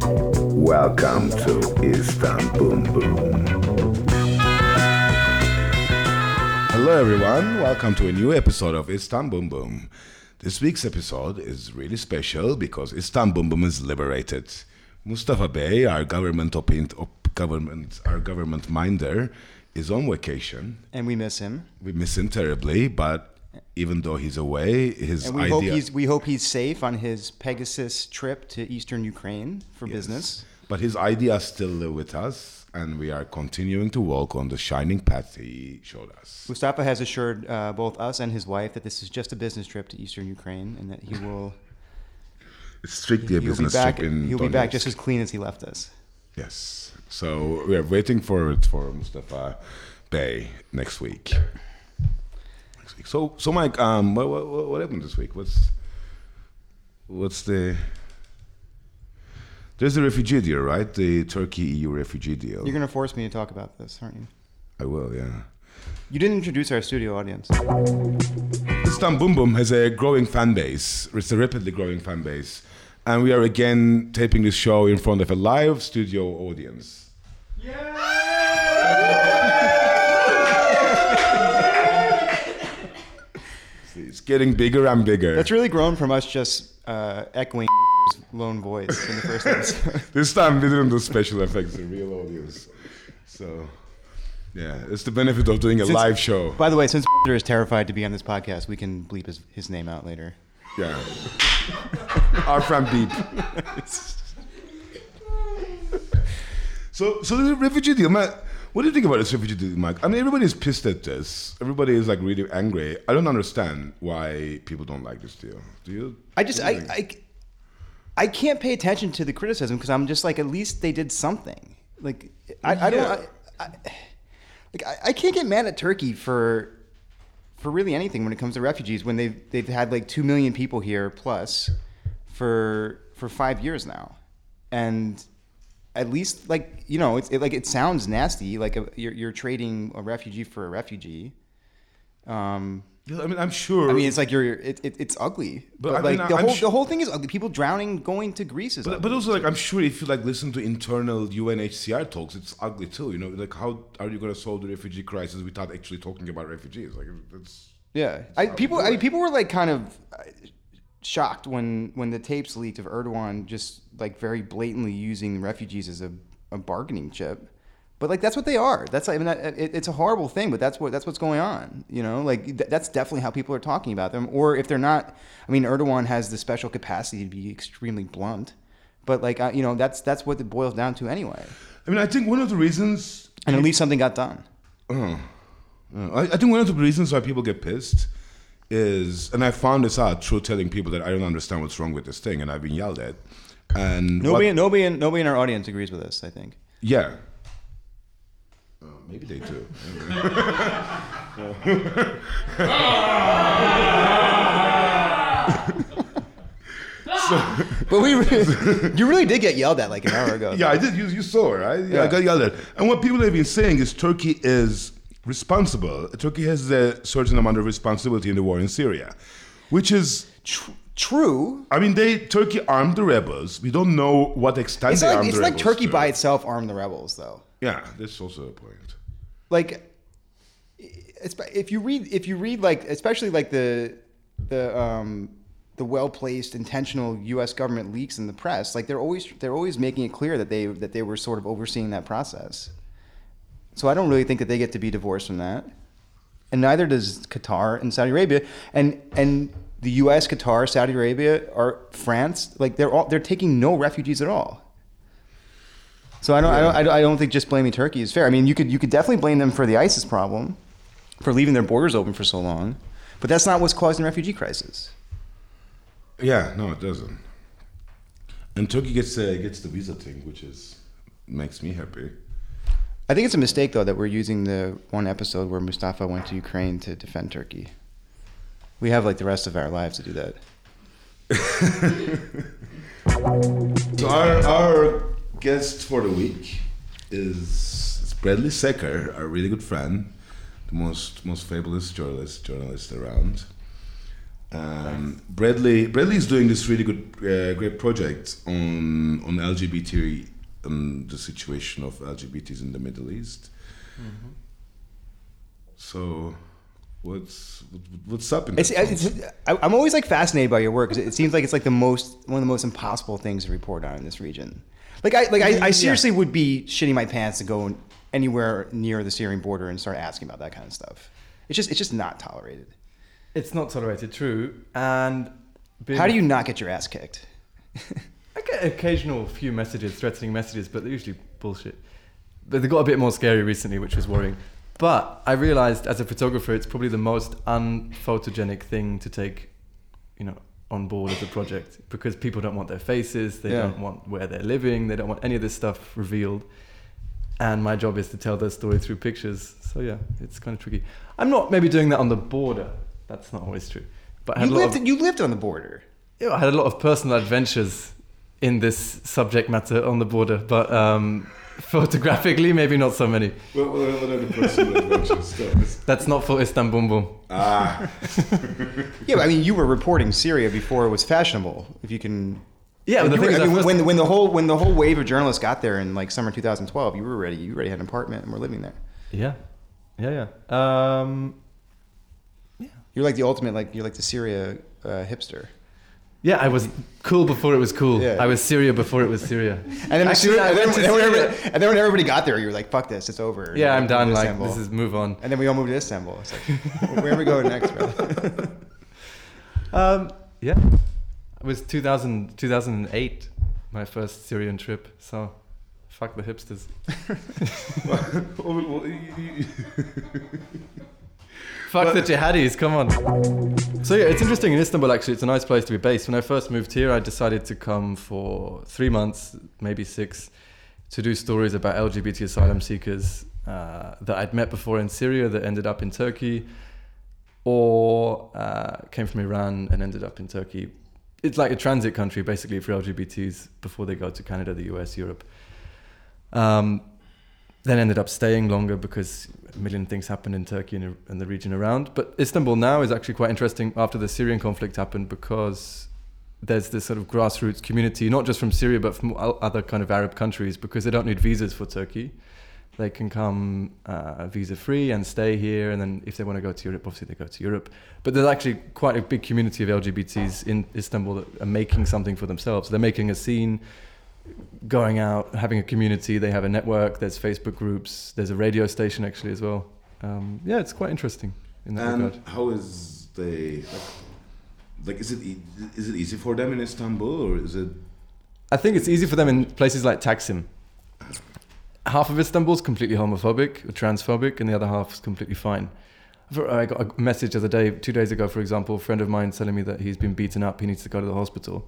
Welcome to Istanbul Boom. Hello, everyone. Welcome to a new episode of Istanbul Boom. This week's episode is really special because Istanbul Boom is liberated. Mustafa Bey, our government opin- op- government, our government minder, is on vacation. and we miss him. We miss him terribly, but even though he's away, his And we idea. hope he's we hope he's safe on his Pegasus trip to eastern Ukraine for business. But his ideas still live with us, and we are continuing to walk on the shining path he showed us. Mustafa has assured uh, both us and his wife that this is just a business trip to eastern Ukraine, and that he will It's strictly a business back. trip in He'll be back just as clean as he left us. Yes. So we are waiting for it for Mustafa Bey next week. Next week. So so Mike, um, what what, what happened this week? What's what's the there's the refugee deal, right? The Turkey EU refugee deal. You're gonna force me to talk about this, aren't you? I will, yeah. You didn't introduce our studio audience. Istanbul Boom Boom has a growing fan base. It's a rapidly growing fan base. And we are again taping this show in front of a live studio audience. It's getting bigger and bigger. That's really grown from us just uh, echoing lone voice in the first episode. this time we didn't do special effects, a real audience. So, yeah, it's the benefit of doing a Since- live show. By the way, since is terrified to be on this podcast, we can bleep his, his name out later. Yeah. Our friend Beep. so, so the refugee deal, man. What do you think about this refugee deal, Mike? I mean, everybody's pissed at this. Everybody is like really angry. I don't understand why people don't like this deal. Do you? I just I. I I can't pay attention to the criticism because I'm just like at least they did something. Like I, I don't I, I, like I, I can't get mad at Turkey for for really anything when it comes to refugees when they've they've had like two million people here plus for for five years now, and at least like you know it's it, like it sounds nasty like a, you're you're trading a refugee for a refugee. Um, I mean, I'm sure. I mean, it's like you're it, it, it's ugly, But but, like mean, the I'm whole su- the whole thing is ugly. People drowning going to Greece is But, ugly. but also, like, I'm sure if you like listen to internal UNHCR talks, it's ugly too. You know, like, how are you going to solve the refugee crisis without actually talking about refugees? Like, it's yeah, I, people I mean, people were like kind of shocked when when the tapes leaked of Erdogan just like very blatantly using refugees as a, a bargaining chip. But like that's what they are. That's I mean that, it, it's a horrible thing, but that's what that's what's going on. You know, like th- that's definitely how people are talking about them. Or if they're not, I mean, Erdogan has the special capacity to be extremely blunt. But like uh, you know, that's that's what it boils down to anyway. I mean, I think one of the reasons And at least something got done. Uh, I, I think one of the reasons why people get pissed is, and I found this out through telling people that I don't understand what's wrong with this thing, and I've been yelled at. And Nobody, what- nobody, in, nobody in our audience agrees with us. I think. yeah. Uh, maybe they do. But we, really, you really did get yelled at like an hour ago. Yeah, I did. You, you saw it, right? Yeah, I got yelled at. And what people have been saying is Turkey is responsible. Turkey has a certain amount of responsibility in the war in Syria, which is. Tr- true. I mean, they Turkey armed the rebels. We don't know what extent It's they like armed it's the like rebels Turkey to. by itself armed the rebels, though. Yeah, that's also a point. Like, if you read, if you read like, especially like the the um, the well placed intentional U.S. government leaks in the press, like they're always they're always making it clear that they that they were sort of overseeing that process. So I don't really think that they get to be divorced from that, and neither does Qatar and Saudi Arabia, and and the U.S., Qatar, Saudi Arabia, or France, like they're all they're taking no refugees at all. So I don't, I don't, I don't, I don't think just blaming Turkey is fair. I mean, you could, you could definitely blame them for the ISIS problem, for leaving their borders open for so long, but that's not what's causing the refugee crisis. Yeah, no, it doesn't. And Turkey gets uh, gets the visa thing, which is makes me happy. I think it's a mistake though that we're using the one episode where Mustafa went to Ukraine to defend Turkey. We have like the rest of our lives to do that. So our our guest for the week is, Bradley Secker, our really good friend, the most most fabulous journalist journalist around. Um, Bradley Bradley is doing this really good, uh, great project on on LGBT and the situation of LGBTs in the Middle East. Mm-hmm. So, what's what's up in It's, that it's. I- I'm always like fascinated by your work because it seems like it's like the most one of the most impossible things to report on in this region. Like I like I, I seriously would be shitting my pants to go anywhere near the Syrian border and start asking about that kind of stuff. It's just it's just not tolerated. It's not tolerated, true. And How do you not get your ass kicked? I get occasional few messages, threatening messages, but they're usually bullshit. But they got a bit more scary recently, which was worrying. But I realized as a photographer, it's probably the most unphotogenic thing to take, you know, on board as a project because people don't want their faces, they Yeah. don't want where they're living, they don't want any of this stuff revealed. And my job is to tell their story through pictures. So yeah, it's kind of tricky. I'm not maybe doing that on the border. That's not always true. But I had You a lot lived of- you lived on the border. yeah, I had a lot of personal adventures in this subject matter on the border, but um, photographically, maybe not so many. What, what what are the personal adventures? That's not for Istanbul. Ah, Yeah, but I mean, you were reporting Syria before it was fashionable. If you can. Yeah, the you were- is, I mean, first- when when the whole when the whole wave of journalists got there in like summer 2012, you were ready. You already had an apartment and were living there. Yeah, yeah, yeah. Um, You're like the ultimate like you're like the Syria uh, hipster. Yeah, I was cool before it was cool. Yeah. I was Syria before it was Syria. And then, Actually, I and, then, and, then when Syria. everybody, and then when everybody got there, you were like, "Fuck this, it's over." Yeah, I'm done. Like Istanbul. this is move on. And then we all moved to Istanbul. It's like, where are we going next, bro? Um, yeah, it was 2000, 2008, my first Syrian trip. So, fuck the hipsters. Well, well, you- you- Fuck the jihadis, come on. So yeah, it's interesting in Istanbul actually, it's a nice place to be based. When I first moved here, I decided to come for three months, maybe six, to do stories about LGBT asylum seekers uh, that I'd met before in Syria that ended up in Turkey or uh, came from Iran and ended up in Turkey. It's like a transit country basically for LGBTs before they go to Canada, the US, Europe. Um, then ended up staying longer because a million things happened in Turkey and, and the region around. But Istanbul now is actually quite interesting after the Syrian conflict happened because there's this sort of grassroots community, not just from Syria but from other kind of Arab countries, because they don't need visas for Turkey. They can come uh, visa free and stay here, and then if they want to go to Europe, obviously they go to Europe. But there's actually quite a big community of LGBTs in Istanbul that are making something for themselves. They're making a scene, going out, having a community. They have a network. There's Facebook groups. There's a radio station actually as well. Um, yeah, it's quite interesting in that regard. and how is they like, like? Is it e- is it easy for them in Istanbul or is it? I think it's easy for them in places like Taksim. Half of Istanbul is completely homophobic or transphobic, and the other half is completely fine. I got a message the other day, two days ago, for example, a friend of mine telling me that he's been beaten up, he needs to go to the hospital.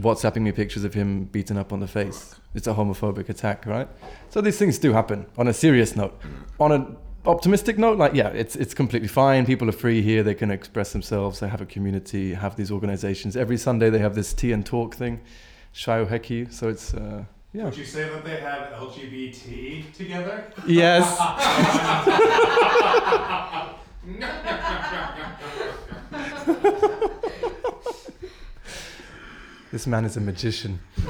WhatsApping me pictures of him beaten up on the face. It's a homophobic attack, right? So these things do happen. On a serious note, on an optimistic note, like yeah, it's it's completely fine. People are free here; they can express themselves. They have a community, have these organizations. Every Sunday they have this tea and talk thing, Shayo Heki. So it's uh, yeah. Would you say that they have LGBT together? Yes. this man is a magician.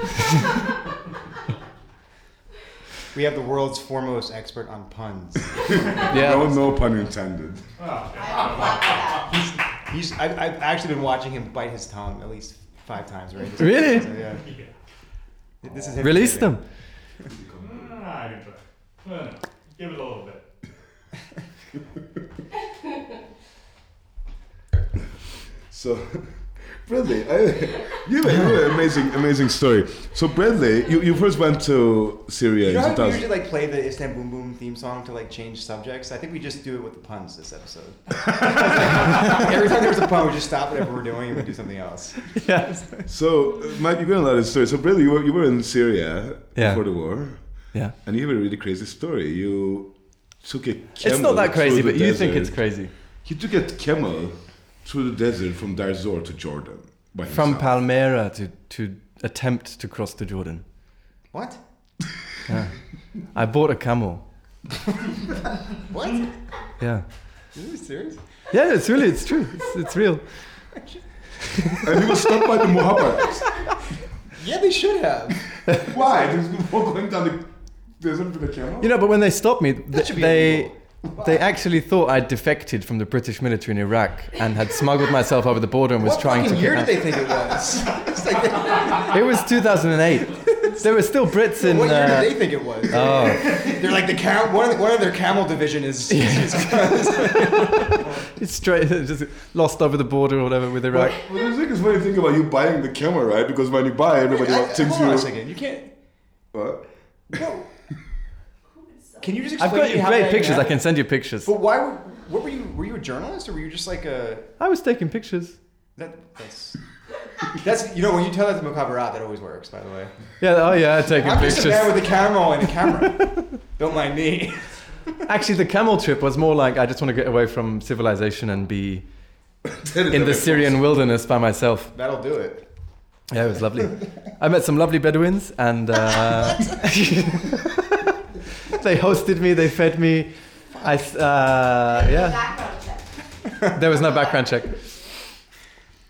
We have the world's foremost expert on puns. Yeah. No, no pun intended. He's I've, I've actually been watching him bite his tongue at least five times already. Really? So, yeah. This is him Release them. I can try. Well, no, give it a little bit. So, Bradley, I, you have a- you have an amazing, amazing story. So, Bradley, you, you first went to Syria You know in how we usually like play the Istanbul Boom Boom theme song to like change subjects? I think we just do it with the puns this episode. Every time there's a pun, we just stop whatever we're doing and we do something else. Yes. So, Mike, you've got a lot of stories. So, Bradley, you were, you were in Syria Yeah. before the war, Yeah. and you have a really crazy story. You took a camel. It's not that crazy, the but you think it's crazy. You took a camel through the desert from Deir ez-Zor to Jordan by From. Palmyra to, to attempt to cross the Jordan. What? Yeah. I bought a camel. What? Yeah. Are you serious? Yeah, it's really, it's true. It's, it's real. and he was stopped by the Mukhabarats. Yeah, they should have. Why? These people going down the desert with a camel? You know, but when they stopped me, th- should be they illegal. They actually thought I'd defected from the British military in Iraq and had smuggled myself over the border and was What trying to. fucking year get did they think it was? It's like they- It was 2008. there were still Brits in. what year Uh, did they think it was? oh, They're like the cam- one of one of their camel division is. is it's straight, just lost over the border or whatever with Iraq. But the thing is funny thing about you buying the camera, right? Because when you buy, everybody I- thinks hold on a you. second. You can't. What? No. Can you just I've got how great pictures. I can send you pictures. But why? Were, what were you? Were you a journalist or were you just like a? I was taking pictures. That, that's. That's you know when you tell that to Mukhabarat, that always works. By the way, Yeah. Oh yeah, taking I'm just a man with a camera and a camera. Don't mind me. Actually, the camel trip was more like I just want to get away from civilization and be in the Syrian wilderness by myself. That'll do it. Yeah, it was lovely. I met some lovely Bedouins, and uh, they hosted me. They fed me. I uh, yeah. There was no background check.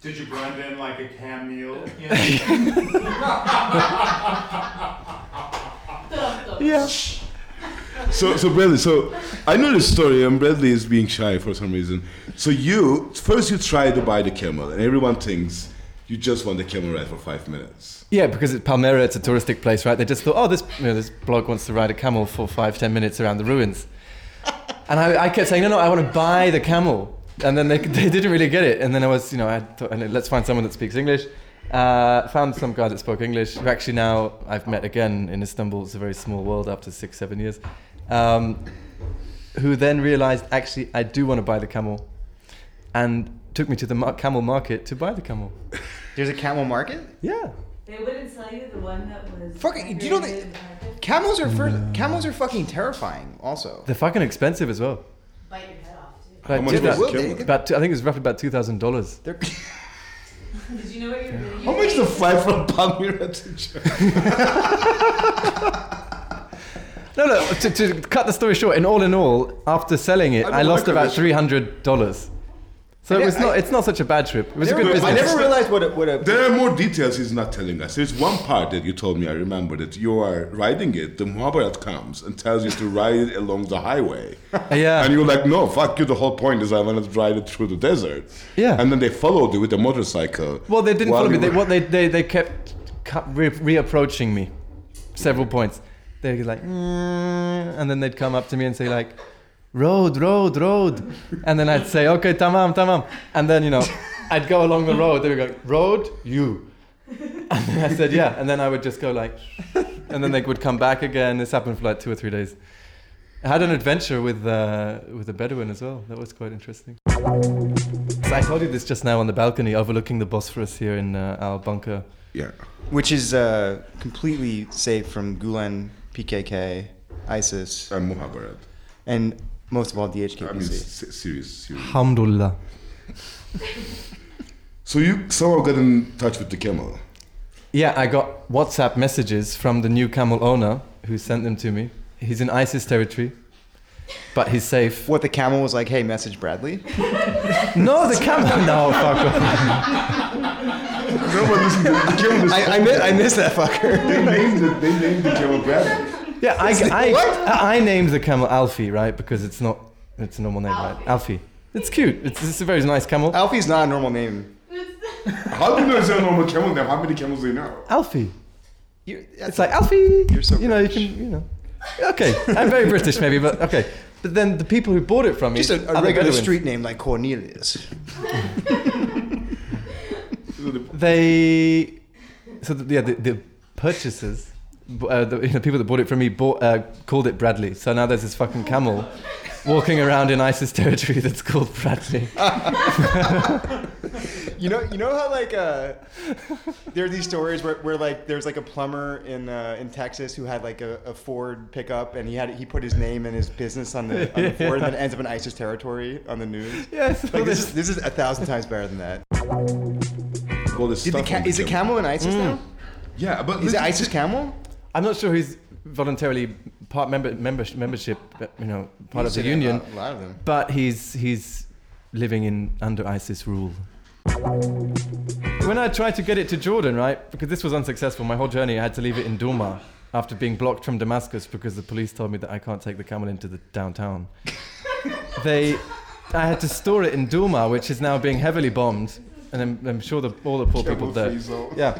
Did you blend in like a cameo? Dum, dum. Yeah. So, so Bradley, so I know this story, and Bradley is being shy for some reason. So you first you try to buy the camel, and everyone thinks you just want the camel ride for five minutes. Yeah, because it's Palmyra, it's a touristic place, right? They just thought, oh, this you know, this bloke wants to ride a camel for five, ten minutes around the ruins. And I, I kept saying, no, no, I want to buy the camel. And then they, they didn't really get it. And then I was, you know, I thought, let's find someone that speaks English. Uh, found some guy that spoke English, who actually now I've met again in Istanbul. It's a very small world after six, seven years. Um, who then realized, actually, I do want to buy the camel. And took me to the camel market to buy the camel. There's a camel market. Yeah. They wouldn't sell you the one that was. Fucking- do you know that- decorated and carpet? Camels are first, camels are fucking terrifying. Also, They're fucking expensive as well. Bite your head off too. About much two was thou- the camel? About two, I think it was roughly about two thousand dollars. Did you know what you're doing? How much is the flight from Palmyra to Japan? No, no. To, to cut the story short, in all in all, after selling it, I I, lost about it. three hundred dollars. So I it was not. I- It's not such a bad trip. It was a good business. I never realized what a, what a There are more details he's not telling us. There's one part that you told me, I remember, that you are riding it, the Mukhabarat comes and tells you to ride it along the highway. yeah. And you're like, no, fuck you, the whole point is I want to ride it through the desert. Yeah. And then they followed you with a motorcycle. Well, they didn't follow me. They, were- what they, they, they kept re- reapproaching me, several points. They'd be like, "Mm," and then they'd come up to me and say like, "Road, road, road," and then I'd say, "Okay, tamam, tamam," and then you know, I'd go along the road. They would go, "Road, you," and then I said, "Yeah," and then I would just go like, and then they would come back again. This happened for like two or three days. I had an adventure with uh, with a Bedouin as well. That was quite interesting. So I told you this just now on the balcony overlooking the Bosphorus here in uh, our bunker. Yeah. which is uh, completely safe from Gulen, PKK, ISIS, And Mukhabarat. and most of all I mean, s- serious, serious. Alhamdulillah. So you somehow got in touch with the camel. Yeah, I got WhatsApp messages from the new camel owner who sent them to me. He's in ISIS territory, but he's safe. What the camel was like? Hey, message Bradley. No, the camel. No, fuck off. No, but listen, the, the camel is. I, I, mi- I missed that fucker. they named it. They named the camel Bradley. Yeah, I, I, I, I named the camel Alfie, right? Because it's not, it's a normal name, right? Alfie. It's cute. It's, it's a very nice camel. Alfie's not a normal name. How do you know it's a normal camel name? How many camels do you know? Alfie. You, It's like Alfie. You're so You know, you can, you know. Okay, I'm very British, maybe, but okay. But then the people who bought it from me, just a, a regular street name like Cornelius. They, so the, yeah, the, the purchasers, b- uh, the you know, people that bought it from me, bought, uh, called it Bradley. So now there's this fucking camel walking around in ISIS territory that's called Bradley. You know, you know how like uh, there are these stories where, where like there's like a plumber in uh, in Texas who had like a, a Ford pickup and he had he put his name and his business on the, on the Ford and then it ends up in ISIS territory on the news. Yes. Like this is this is a thousand times better than that. All this Did the ca- is the camel in ISIS now? Yeah, but Is it ISIS camel? I'm not sure he's voluntarily part member, member membership, you know, part of the union, A lot of them. but he's he's living in under ISIS rule. when I tried to get it to Jordan, right, because this was unsuccessful, my whole journey, I had to leave it in Douma after being blocked from Damascus because the police told me that I can't take the camel into the downtown. they, I had to store it in Douma, which is now being heavily bombed, and I'm, I'm sure the, all the poor people there. Yeah.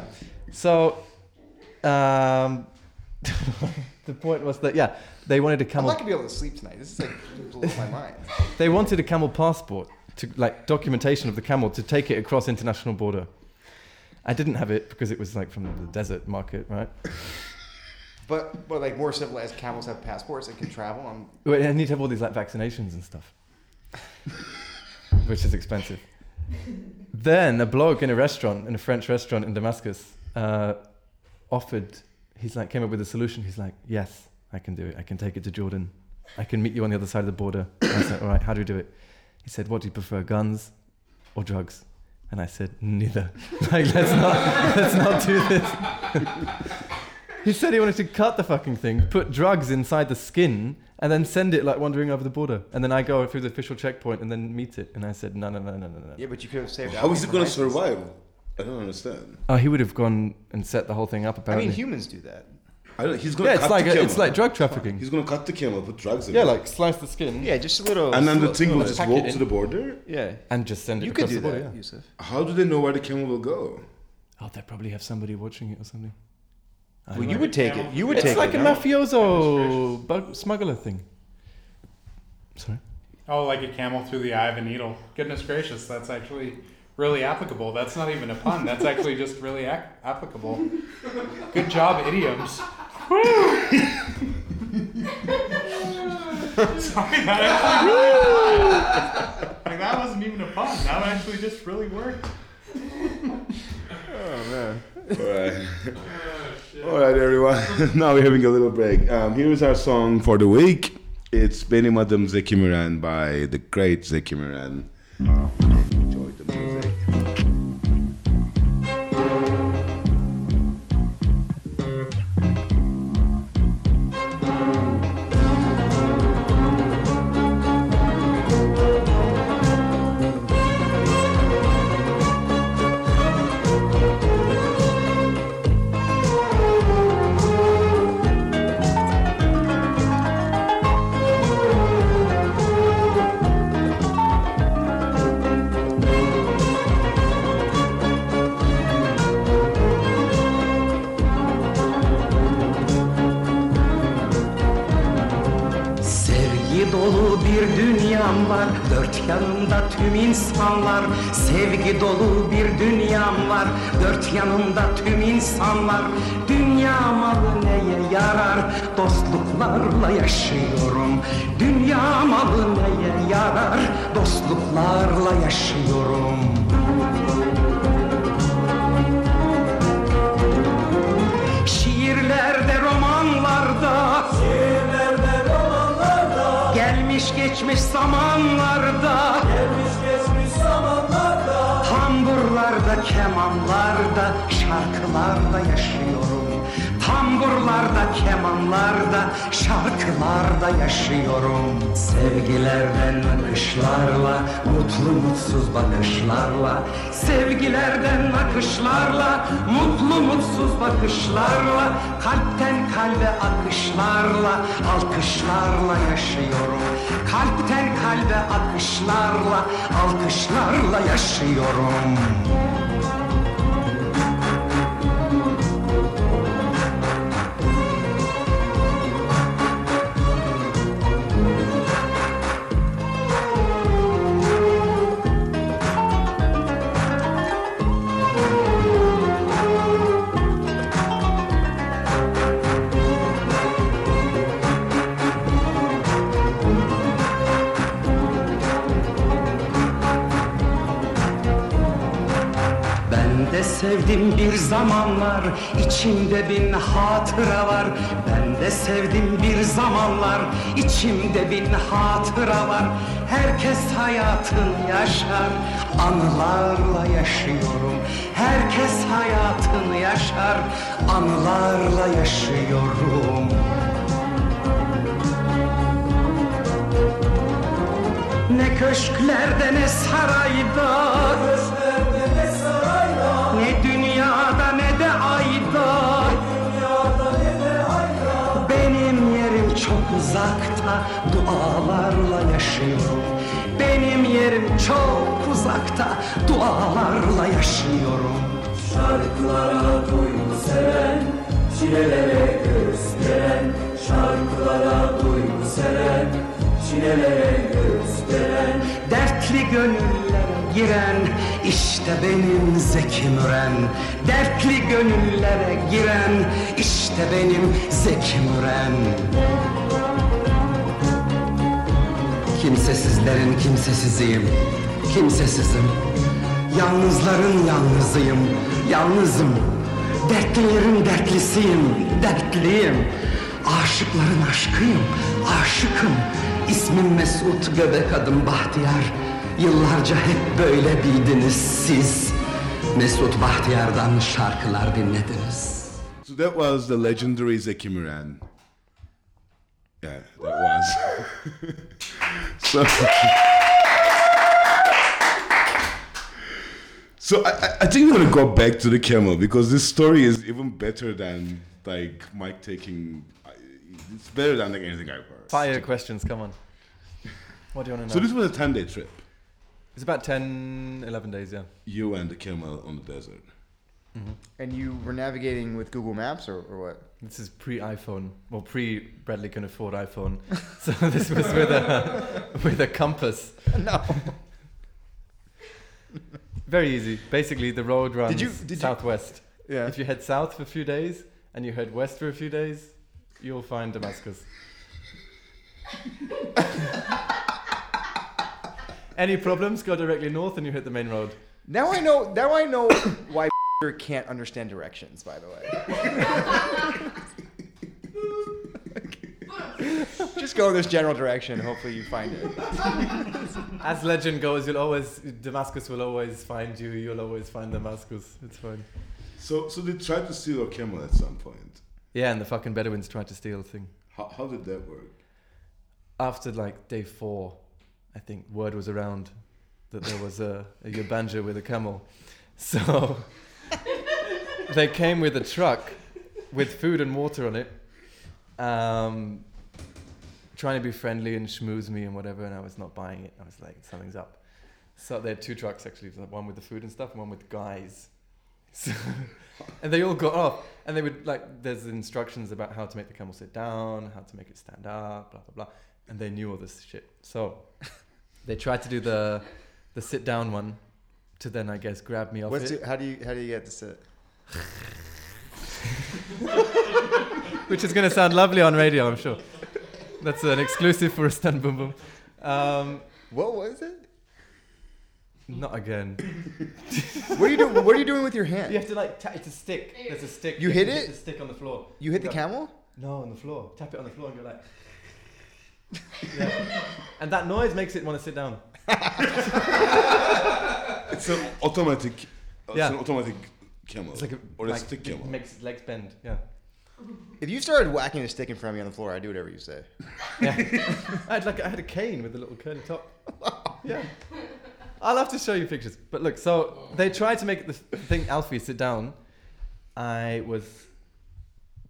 So, um, the point was that yeah, they wanted a I'm camel. not gonna be able to sleep tonight. This is like blows my mind. They wanted a camel passport to like documentation of the camel to take it across international border. I didn't have it because it was like from the desert market, right? But but like more civilized camels have passports and can travel on. But I need to have all these like vaccinations and stuff, which is expensive. Then a bloke in a restaurant, in a French restaurant in Damascus, uh, offered. He's like came up with a solution. He's like, "Yes, I can do it. I can take it to Jordan. I can meet you on the other side of the border." And I said, "All right, how do we do it?" He said, "What do you prefer, guns or drugs?" And I said, "Neither. like, let's not let's not do this." he said he wanted to cut the fucking thing, put drugs inside the skin, and then send it like wandering over the border. And then I go through the official checkpoint and then meet it. And I said, "No, no, no, no, no, no." Yeah, but you could have saved. How is it going to survive? I don't understand. Oh, he would have gone and set the whole thing up. I Apparently, mean, humans do that. I don't, he's going yeah, to it's cut like the a, camel. it's like drug trafficking. He's going to cut the camel, put drugs in Yeah, it. like slice the skin. Yeah, just a little. and then the little- thing will little just pack walk it to the border. Yeah, and just send it you across could do the border. that, yeah. Yusuf. How do they know where the camel will go? Oh, they probably have somebody watching it or something. I Well, don't you know. would take it. You would take it. It's take like it. a no? mafioso bug smuggler thing. Sorry. Oh, like a camel through the eye of a needle. Goodness gracious, that's actually really applicable. That's not even a pun. That's actually just really ac- applicable. Good job, idioms. Sorry, that actually really like that wasn't even a pun. That actually just really worked. Oh man. All right. All right, everyone. now we're having a little break. Um, here's our song for the week. It's Benim Adım Zeki Müren by the great Zeki Müren. Enjoy Dostluklarla yaşıyorum. Dünya malı neye yarar? Dostluklarla yaşıyorum. Şiirlerde, romanlarda Şiirlerde, romanlarda Gelmiş geçmiş zamanlarda Gelmiş geçmiş zamanlarda Tamburlarda, kemanlarda Şarkılarda yaşıyorum Tamburlarda, kemanlarda Şarkılarda yaşıyorum. Sevgilerden akışlarla Mutlu mutsuz bakışlarla. Sevgilerden akışlarla Mutlu mutsuz bakışlarla. Kalpten kalbe akışlarla Alkışlarla yaşıyorum. Kalpten kalbe akışlarla Alkışlarla yaşıyorum sevdim bir zamanlar içimde bin hatıra var. Ben de sevdim bir zamanlar içimde bin hatıra var. Herkes hayatını yaşar anılarla yaşıyorum. Herkes hayatını yaşar anılarla yaşıyorum. Ne köşklerde ne sarayda uzakta dualarla yaşıyorum Benim yerim çok uzakta dualarla yaşıyorum Şarkılara duygu seven, çilelere göz veren Şarkılara duygu seven, çilelere göz veren Dertli gönüllere giren işte benim Zeki Müren. Dertli gönüllere giren işte benim Zeki Müren. Kimsesizlerin kimsesiziyim Kimsesizim. Yalnızların yalnızıyım Yalnızım. Dertlilerin dertlisiyim Dertliyim. Aşıkların aşkıyım Aşıkım İsmim Mesut Göbek adım Bahtiyar Yıllarca hep böyle bildiniz siz Mesut Bahtiyar'dan şarkılar dinlediniz So that was the legendary Zeki Müren. Yeah, that was. so, so I, I- think we're gonna go back to the camel because this story is even better than like Mike taking. It's better than like anything I've. Fire questions, come on. What do you want to know? So know? this was a ten-day trip. it's about 10, 11 days, yeah. You and the camel on the desert. Mm-hmm. And you were navigating with Google Maps or, or what? This is pre iPhone, well, pre Bradley can afford iPhone. so this was with a with a compass. No. Very easy. Basically, the road runs you- did you- southwest. Yeah. If you head south for a few days and you head west for a few days, you'll find Damascus. Any problems? Go directly north and you hit the main road. Now I know. Now I know why can't understand directions. By the way. Just go in this general direction. Hopefully you find it. As legend goes, you'll always Damascus will always find you. You'll always find Damascus. It's fine. So, so they tried to steal your camel at some point. Yeah, and the fucking Bedouins tried to steal the thing. How, how did that work? After like day four, I think word was around that there was a, a Yabanja with a camel. So they came with a truck with food and water on it, um, trying to be friendly and schmooze me and whatever, and I was not buying it. I was like, something's up. So they had two trucks actually, one with the food and stuff, and one with guys. So, and they all got off, and they would like. There's instructions about how to make the camel sit down, how to make it stand up, blah blah blah, and they knew all this shit. So they tried to do the the sit down one, to then I guess grab me off What's it, it, how do you how do you get to sit? which is gonna sound lovely on radio, I'm sure. That's an exclusive for a Stan Boom Boom. Um, What was it? not again. What are you doing? What are you doing with your hand? You have to like tap. It's a stick. There's a stick. You have hit to it? the stick on the floor. You hit the Go- camel? No, on the floor. Tap it on the floor and go like. Yeah. And that noise makes it want to sit down. It's an automatic. uh, Yeah. It's an automatic camel. It's like a or a like, stick it makes its legs bend. Yeah. If you started whacking a stick in front of me on the floor, I'd do whatever you say. Yeah. I had like I had a cane with a little curly top. Yeah. I'll have to show you pictures. But look, so they tried to make the thing Alfie sit down. I was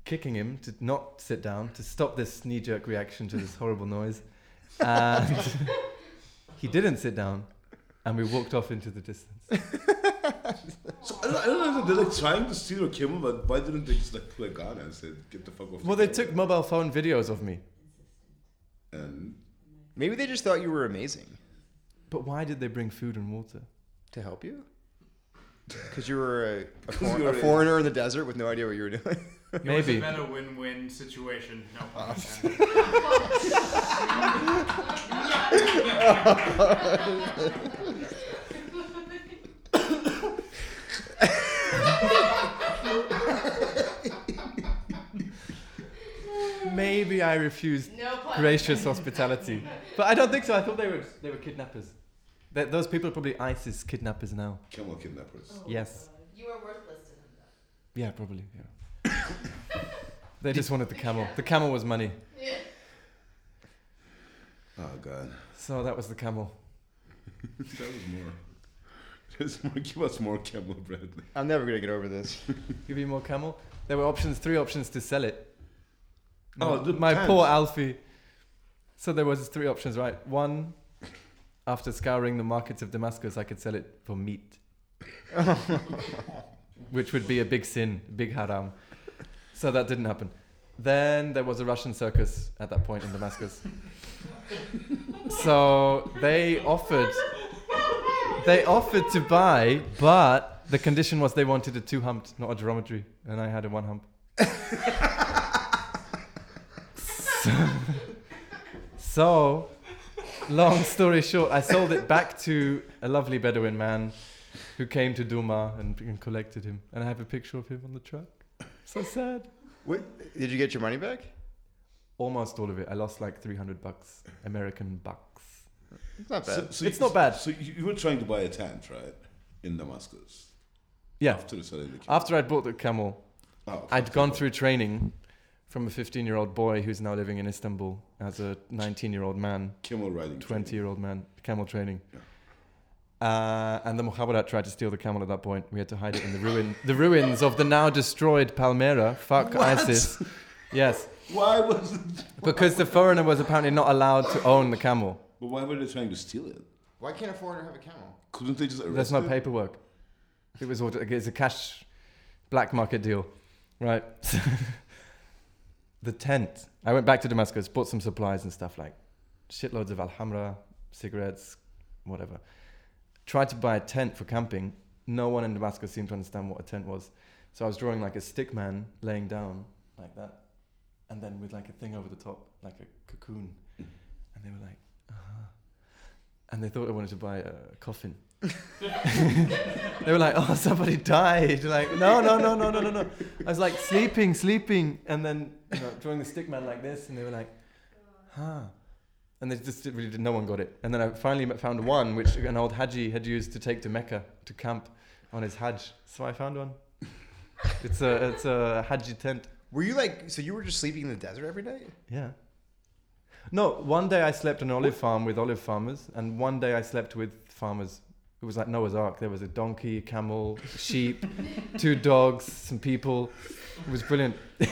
kicking him to not sit down to stop this knee jerk reaction to this horrible noise. And he didn't sit down. And we walked off into the distance. So I don't, I don't know. They're like trying to steal your camel, but why didn't they just like pull a gun and said, "Get the fuck off"? Well, the they camel." took mobile phone videos of me. And Maybe they just thought you were amazing But why did they bring food and water? to help you. Because you were a, a, 'Cause for- you a foreigner in the desert with no idea what you were doing. Maybe. It was a win-win situation. No pun oh. intended. Maybe I refused No pun. gracious hospitality. But I don't think so. I thought they were they were kidnappers. That those people are probably ISIS kidnappers now. camel kidnappers. Oh, yes. You were worthless to them though. Yeah, probably. Yeah. They just wanted the camel. The camel was money. Yeah. Oh god, So that was the camel. that was more. There's more. Give us more camel, Bradley. I'm never gonna get over this. Give you more camel. There were options, three options to sell it. Oh, My- the my pants. poor Alfie So there was three options, right? One, after scouring the markets of Damascus, I could sell it for meat, which would be a big sin, big haram. So that didn't happen. Then there was a Russian circus at that point in Damascus. so they offered, they offered to buy, but the condition was they wanted a two humped, not a dromedary, and I had a one hump. so, so, long story short, I sold it back to a lovely Bedouin man who came to Duma and, and collected him. And I have a picture of him on the truck. So sad. What, did you get your money back? Almost all of it. I lost like 300 bucks, American bucks. It's not bad. So, so It's you- not bad. So you, you were trying to buy a tent, right, in Damascus Yeah. after the selling the. After I'd bought the camel, Oh, I'd gone through training from a 15 year old boy who's now living in Istanbul as a 19 year old man. camel riding. 20 year old man, camel training. Uh, and the Mukhabarat tried to steal the camel at that point. We had to hide it in the ruin, the ruins of the now destroyed Palmyra. Fuck ISIS. Yes, Why was it? because the foreigner was apparently not allowed to own the camel. But why were they trying to steal it? Why can't a foreigner have a camel? Couldn't they just arrest There's no it? paperwork. It was all, it's a cash black market deal, right? the tent. I went back to Damascus, bought some supplies and stuff like shitloads of alhamra, cigarettes, whatever. Tried to buy a tent for camping. No one in Damascus seemed to understand what a tent was. So I was drawing like a stick man laying down like that, and then with like a thing over the top, like a cocoon. And they were like, uh and they thought I wanted to buy a coffin. they were like, "Oh, somebody died!" Like, no, no, no, no, no, no, no. I was like, sleeping, sleeping, and then you know, drawing the stick man like this, and they were like, "Huh." And they just did- really did. No one got it. And then I finally found one which an old Haji had used to take to Mecca to camp on his Hajj. So I found one. It's a it's a Haji tent. Were you like, so you were just sleeping in the desert every day? Yeah. No, one day I slept on an olive farm with olive farmers, and one day I slept with farmers. It was like Noah's Ark. There was a donkey, camel, sheep, two dogs, some people. It was brilliant.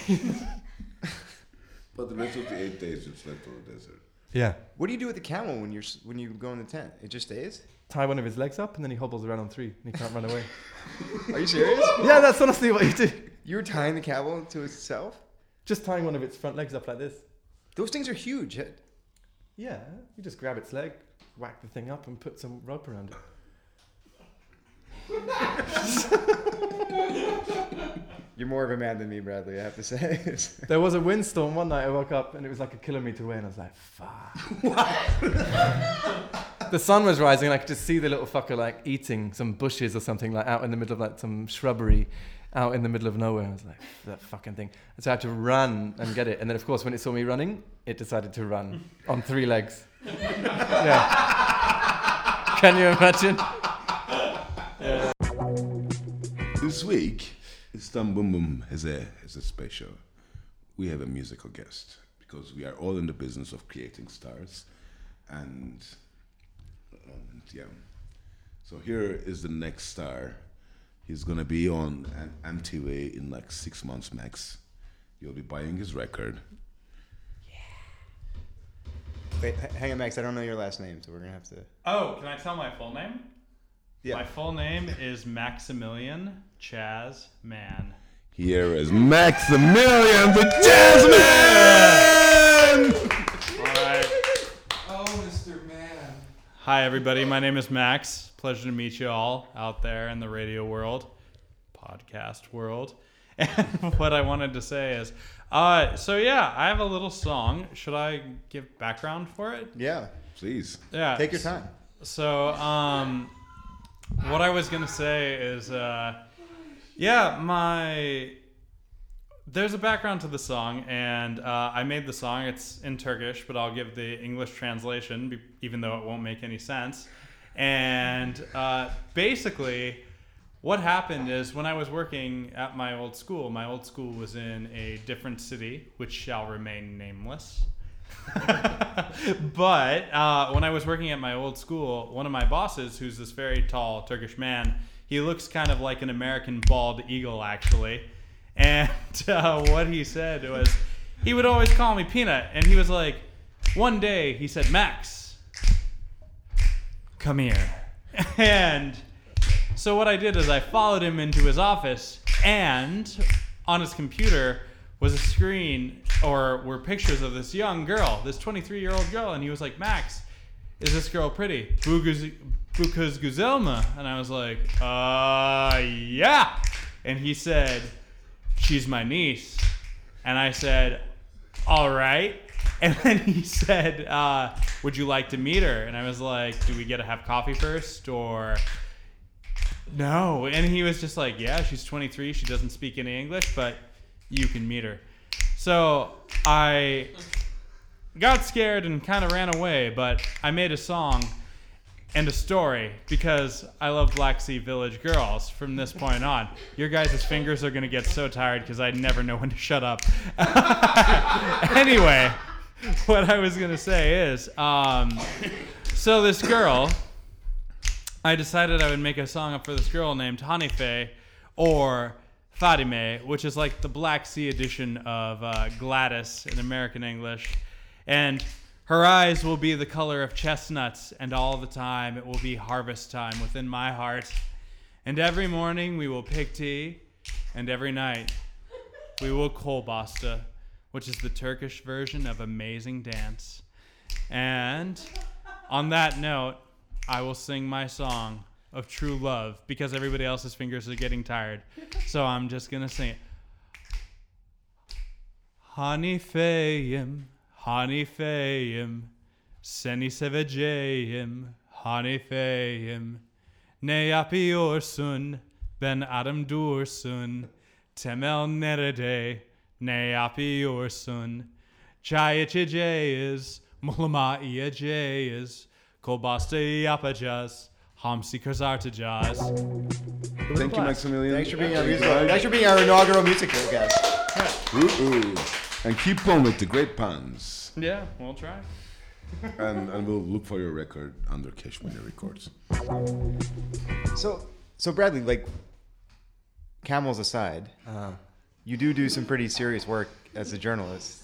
But the rest of the eight days you slept on the desert. Yeah. What do you do with the camel when you're when you go in the tent? It just stays. Tie one of his legs up, and then he hobbles around on three, and he can't run away. Are you serious? yeah, that's honestly what you do. you were tying the camel to itself. Just tying one of its front legs up like this. Those things are huge. Yeah, you just grab its leg, whack the thing up, and put some rope around it. You're more of a man than me, Bradley. I have to say. There was a windstorm one night. I woke up and it was like a kilometer away, and I was like, "Fuck!" the sun was rising, and I could just see the little fucker like eating some bushes or something like out in the middle of like some shrubbery, out in the middle of nowhere. I was like, "That fucking thing!" And so I had to run and get it. And then, of course, when it saw me running, it decided to run on three legs. yeah. Can you imagine? Yeah. This week, Istanbul Boom Boom has a has a special. We have a musical guest because we are all in the business of creating stars, and, and yeah. So here is the next star. He's gonna be on an MTV in like six months max. You'll be buying his record. Yeah. Wait, h- hang on, Max. I don't know your last name, so we're gonna have to. Oh, can I tell my full name? Yeah. My full name is Maximilian Chaz Man. Here is Maximilian the Jazzman. All right. Oh, Mr. Man. Hi, everybody. My name is Max. Pleasure to meet you all out there in the radio world, podcast world. And what I wanted to say is, uh, so yeah, I have a little song. Should I give background for it? Yeah. Please. Yeah. Take your time. So, um, what I was gonna say is, uh, yeah, my there's a background to the song, and uh, I made the song. It's in Turkish, but I'll give the English translation, even though it won't make any sense. And uh, basically, what happened is when I was working at my old school, my old school was in a different city, which shall remain nameless. but uh, when I was working at my old school, one of my bosses, who's this very tall Turkish man, he looks kind of like an American bald eagle, actually. And uh, what he said was, he would always call me Peanut, and he was like, one day he said, Max, come here. And so what I did is I followed him into his office, and on his computer was a screen or were pictures of this young girl, this 23 year old girl, and he was like, Max, is this girl pretty? Because because Guzelma, and I was like, uh, yeah. And he said, she's my niece, and I said, all right. And then he said, uh, would you like to meet her? And I was like, do we get to have coffee first, or no? And he was just like, yeah, she's 23, she doesn't speak any English, but you can meet her. So I got scared and kind of ran away, but I made a song and a story because I love Black Sea Village Girls from this point on. Your guys' fingers are going to get so tired because I never know when to shut up. anyway, what I was going to say is um, so this girl, I decided I would make a song up for this girl named Hanife or Fatime, which is like the Black Sea edition of uh, Gladys in American English. And her eyes will be the color of chestnuts, and all the time it will be harvest time within my heart. And every morning we will pick tea, and every night we will kolbastı, which is the Turkish version of amazing dance. And on that note, I will sing my song of true love because everybody else's fingers are getting tired. So I'm just gonna sing it. Hanifeyim, Hanifeyim, seni seveceğim, Hanifeyim. Ne yapıyorsun, ben adım dursun, temel nerede, ne yapıyorsun? Çay içeceğiz, muhlama yiyeceğiz, kolbastı yapacağız, hamsi kızartacağız. Thank you, Maximilian. Thanks for being our music. Thanks for being our inaugural music guest. Ooh, And keep on with the great puns. Yeah, we'll try. And, and we'll look for your record under Cash Cashmere Records. So, so Bradley, like, camels aside, Uh, you do do some pretty serious work as a journalist.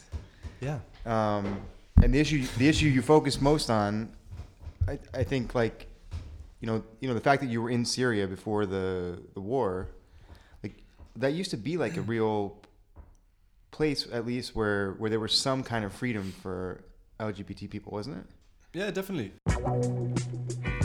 yeah. Um, and the issue, the issue you focus most on, I, I think, like, you know, you know, the fact that you were in Syria before the the war, like, that used to be like a real place, at least where where there was some kind of freedom for LGBT people, wasn't it? Yeah, definitely.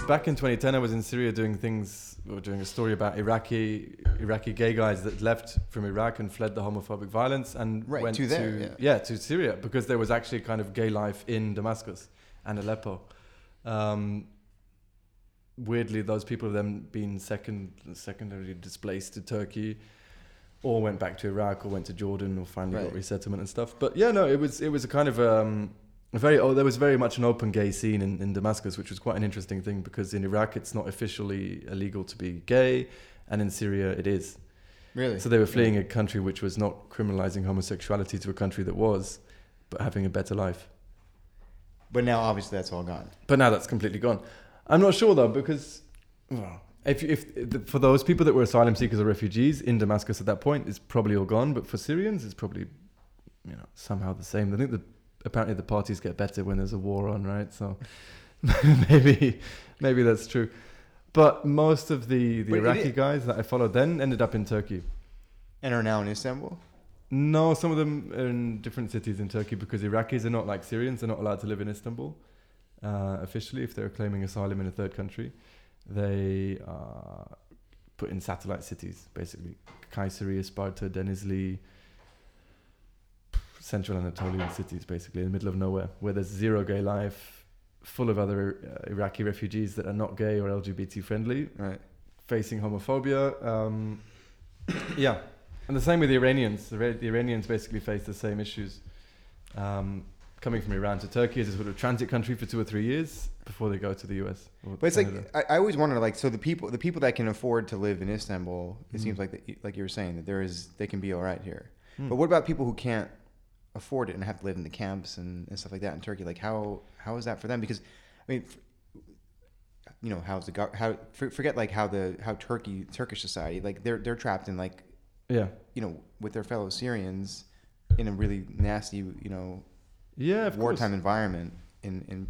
Back in 2010, I was in Syria doing things, or doing a story about Iraqi Iraqi gay guys that left from Iraq and fled the homophobic violence and Right, went to there, yeah. to Syria because there was actually kind of gay life in Damascus and Aleppo. Um, weirdly, those people have then been second secondarily displaced to Turkey, or went back to Iraq, or went to Jordan, or finally got resettlement and stuff. But yeah, no, it was it was a kind of um, a very oh, there was very much an open gay scene in, in Damascus, which was quite an interesting thing because in Iraq it's not officially illegal to be gay, and in Syria it is. Really? So they were fleeing a country which was not criminalizing homosexuality to a country that was, but having a better life. But now, obviously, that's all gone. But now that's completely gone. I'm not sure though because well, if if for those people that were asylum seekers or refugees in Damascus at that point, it's probably all gone. But for Syrians, it's probably you know somehow the same. I think that apparently the parties get better when there's a war on, right? So maybe maybe that's true. But most of the, the Iraqi i- guys that I followed then ended up in Turkey. And are now in Istanbul. No, some of them are in different cities in Turkey because Iraqis are not like Syrians. They're not allowed to live in Istanbul uh, officially if they're claiming asylum in a third country. They are put in satellite cities, basically. Kayseri, Sparta, Denizli, central Anatolian cities, basically, in the middle of nowhere, where there's zero gay life, full of other uh, Iraqi refugees that are not gay or LGBT friendly, Right. facing homophobia. Um, yeah, and the same with the Iranians. The, the Iranians basically face the same issues. Um, coming from Iran to Turkey as a sort of transit country for two or three years before they go to the US. But it's Canada. like I, I always wonder, like, so the people, the people that can afford to live in Istanbul, it Mhm. seems like, that, like you were saying, that there is, they can be all right here. Hmm. But what about people who can't afford it and have to live in the camps and, and stuff like that in Turkey? Like, how how is that for them? Because, I mean, you know, how's the how forget like how the how Turkey Turkish society like they're they're trapped in like yeah, you know with their fellow Syrians in a really nasty you know Yeah, of course. wartime environment. In in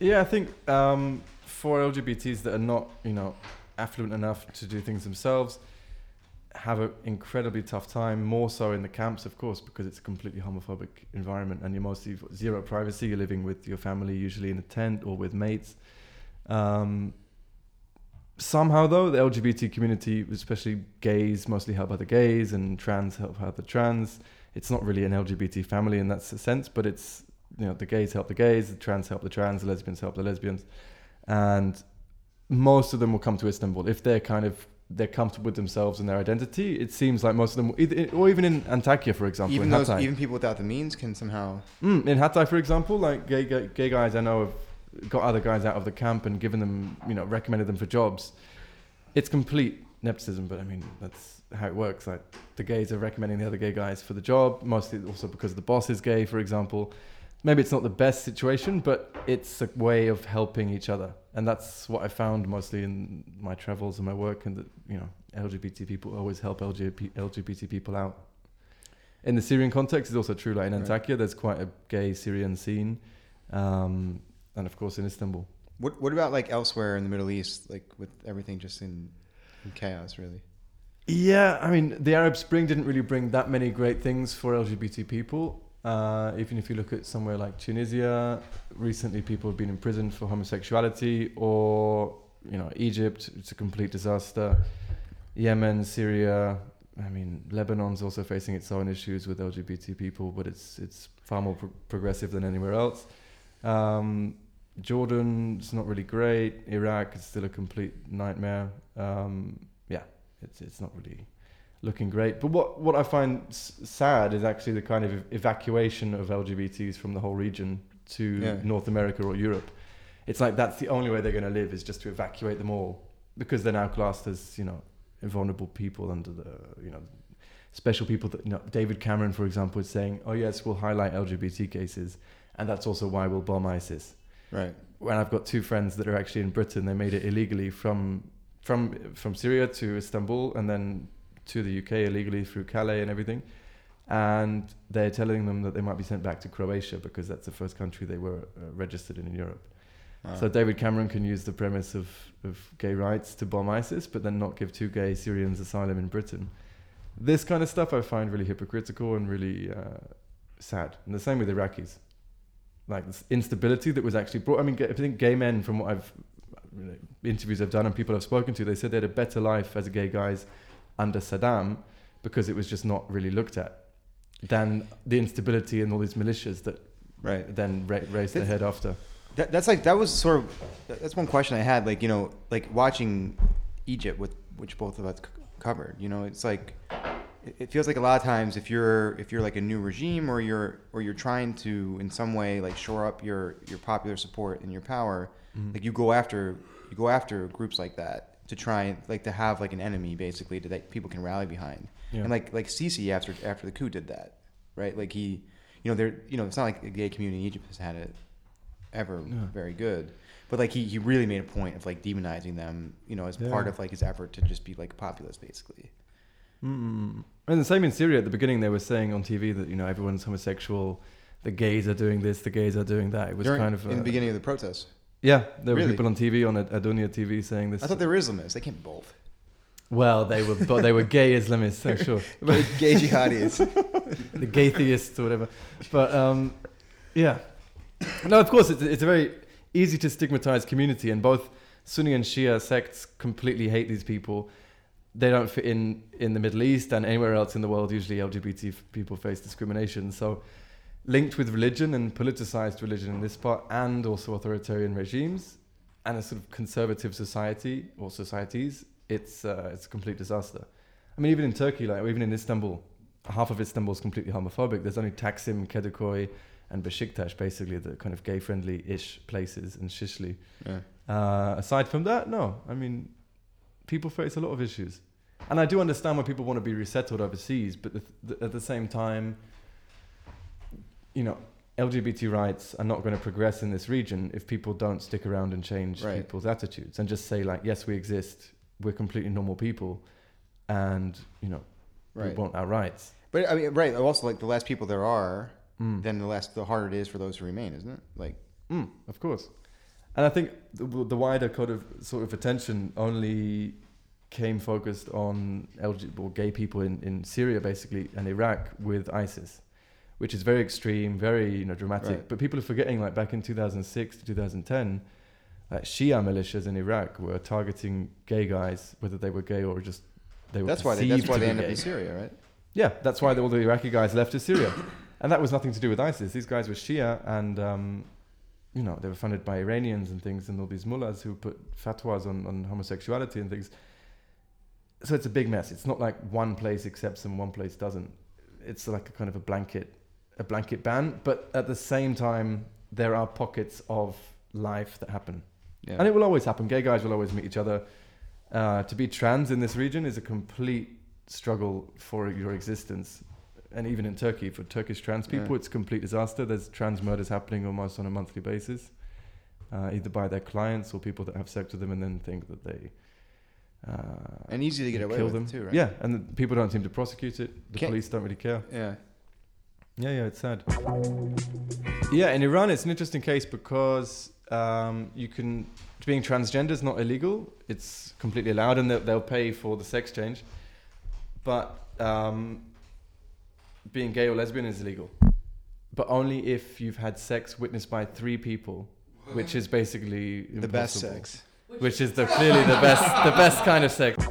Yeah, I think um, for LGBTs that are not, you know, affluent enough to do things themselves, have an incredibly tough time. More so in the camps, of course, because it's a completely homophobic environment, and you're mostly zero privacy. You're living with your family, usually in a tent or with mates. Um, somehow, though, the LGBT community, especially gays, mostly help other gays, and trans help other trans. It's not really an LGBT family in that sense, but it's you know the gays help the gays, the trans help the trans, the lesbians help the lesbians, and most of them will come to Istanbul if they're kind of they're comfortable with themselves and their identity. It seems like most of them, either, or even in Antakya, for example, even those even people without the means can somehow Mm, in Hatay, for example, like gay, gay gay guys I know have got other guys out of the camp and given them, you know, recommended them for jobs. It's complete nepotism, but I mean that's how it works. Like the gays are recommending the other gay guys for the job, mostly also because the boss is gay, for example. Maybe it's not the best situation, but it's a way of helping each other, and that's what I found mostly in my travels and my work. And that you know, LGBT people always help LGBT, LGBT people out in the Syrian context, it's also true. Like in Right. Antakya, there's quite a gay Syrian scene, um, and of course in Istanbul. What What about like elsewhere in the Middle East, like with everything just in, in chaos, really? Yeah, I mean, the Arab Spring didn't really bring that many great things for LGBT people. Uh, even if you look at somewhere like Tunisia, recently people have been imprisoned for homosexuality, or you know, Egypt, it's a complete disaster. Yemen, Syria, I mean, Lebanon's also facing its own issues with LGBT people, but it's it's far more pro- progressive than anywhere else. Um, Jordan's not really great. Iraq is still a complete nightmare. Um, it's it's not really looking great. But what what I find s- sad is actually the kind of ev- evacuation of LGBTs from the whole region to Yeah. North America or Europe. It's like that's the only way they're going to live is just to evacuate them all because they're now classed as you know vulnerable people under the you know special people that you know David Cameron for example is saying oh yes we'll highlight LGBT cases and that's also why we'll bomb ISIS Right. when I've got two friends that are actually in Britain, they made it illegally from from from Syria to Istanbul and then to the UK illegally through Calais and everything. And they're telling them that they might be sent back to Croatia because that's the first country they were uh, registered in in Europe. Uh, So David Cameron can use the premise of, of gay rights to bomb ISIS, but then not give two gay Syrians asylum in Britain. This kind of stuff I find really hypocritical and really uh, sad. And the same with Iraqis. Like this instability that was actually brought. I mean, I think gay men, from what I've interviews I've done and people I've spoken to, they said they had a better life as gay guys under Saddam because it was just not really looked at than the instability and all these militias that right. then ra- raised their head after. That, that's like that was sort of that's one question I had. Like you know, like watching Egypt, with which both of us c- covered. You know, it's like it- it feels like a lot of times if you're if you're like a new regime or you're or you're trying to in some way like shore up your your popular support and your power, Mm-hmm. like you go after you go after groups like that to try and like to have like an enemy basically to, that people can rally behind. Yeah. And like like Sisi after after the coup did that, right? Like he, you know, there you know it's not like the gay community in Egypt has had it ever very good. But like he, he really made a point of like demonizing them, you know, as part of like his effort to just be like populist, basically. Mm. And the same in Syria at the beginning, they were saying on TV that you know everyone's homosexual, the gays are doing this, the gays are doing that. It was During- kind of in the beginning of the protests. Yeah. There were Really? people on TV on Ad- Adunia TV saying this. I thought they were Islamists. They can't be both. well, they were, but they were gay Islamists, I'm sure. Gay, gay jihadis. the gay theists or whatever. But um, yeah, no, of course, it's, it's a very easy to stigmatize community, and both Sunni and Shia sects completely hate these people. They don't fit in in the Middle East and anywhere else in the world. Usually, LGBT f- people face discrimination. So, linked with religion and politicized religion in this part, and also authoritarian regimes, and a sort of conservative society or societies, it's uh, it's a complete disaster. I mean, even in Turkey, like or even in Istanbul, half of Istanbul is completely homophobic. There's only Taksim, Kadıköy, and Beşiktaş, basically the kind of gay-friendly-ish places, and Şişli. yeah. Uh, aside from that, no. I mean, people face a lot of issues, and I do understand why people want to be resettled overseas, but the, the, at the same time, you know, LGBT rights are not going to progress in this region if people don't stick around and change Right. people's attitudes and just say like, yes, we exist, we're completely normal people, and you know, we want our rights. But I mean, right. Also, like the less people there are, then the less the harder it is for those who remain, isn't it? Like Mm, of course. And I think the, the wider kind of sort of attention only came focused on LGBT or gay people in, in Syria basically and Iraq with ISIS, which is very extreme, very you know dramatic. Right. But people are forgetting like back in 2006 to 2010, like Shia militias in Iraq were targeting gay guys, whether they were gay or just they were that's why they, that's why they be end up in Syria, right? Yeah, that's why all the Iraqi guys left to Syria, and that was nothing to do with ISIS. These guys were Shia, and um, you know they were funded by Iranians and things, and all these mullahs who put fatwas on, on homosexuality and things. So it's a big mess. It's not like one place accepts and one place doesn't. It's like a kind of a blanket, a blanket ban. But at the same time, there are pockets of life that happen, Yeah. and it will always happen. Gay guys will always meet each other. Uh, to be trans in this region is a complete struggle for your existence. And even in Turkey, for Turkish trans people, Yeah. it's a complete disaster. There's trans murders happening almost on a monthly basis, uh, either by their clients or people that have sex with them and then think that they uh, and easy to get away kill with them. too, right? Yeah, and the people don't seem to prosecute it. The Can't- police don't really care. Yeah. Yeah, yeah, it's sad. Yeah, in Iran, it's an interesting case because um, you can being transgender is not illegal; it's completely allowed, and they'll, they'll pay for the sex change. But um, being gay or lesbian is illegal, but only if you've had sex witnessed by three people, which is basically The best sex. which is the clearly the best the best kind of sex.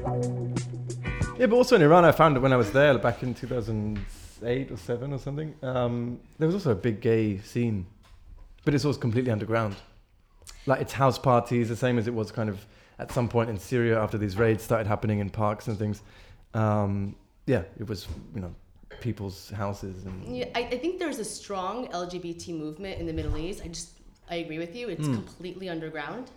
Yeah, but also in Iran, I found that when I was there back in 2008 or seven or something, um, there was also a big gay scene, but it's also completely underground. Like it's house parties, the same as it was kind of at some point in Syria after these raids started happening in parks and things. Um, yeah, it was you know people's houses and Yeah, I, I think there's a strong LGBT movement in the Middle East. I just I agree with you. It's completely underground,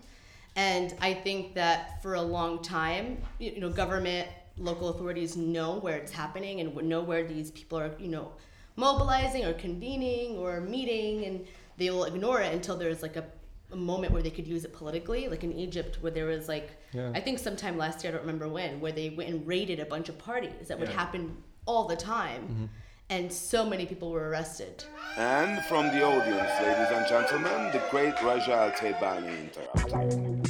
and I think that for a long time, you know, government, local authorities know where it's happening and know where these people are, you know, mobilizing or convening or meeting, and they will ignore it until there's like a, a moment where they could use it politically, like in Egypt, where there was like Yeah. I think sometime last year, I don't remember when, where they went and raided a bunch of parties that would happen all the time. Mm-hmm. And so many people were arrested. And from the audience, ladies and gentlemen, the great Raja Althaibani interrupting.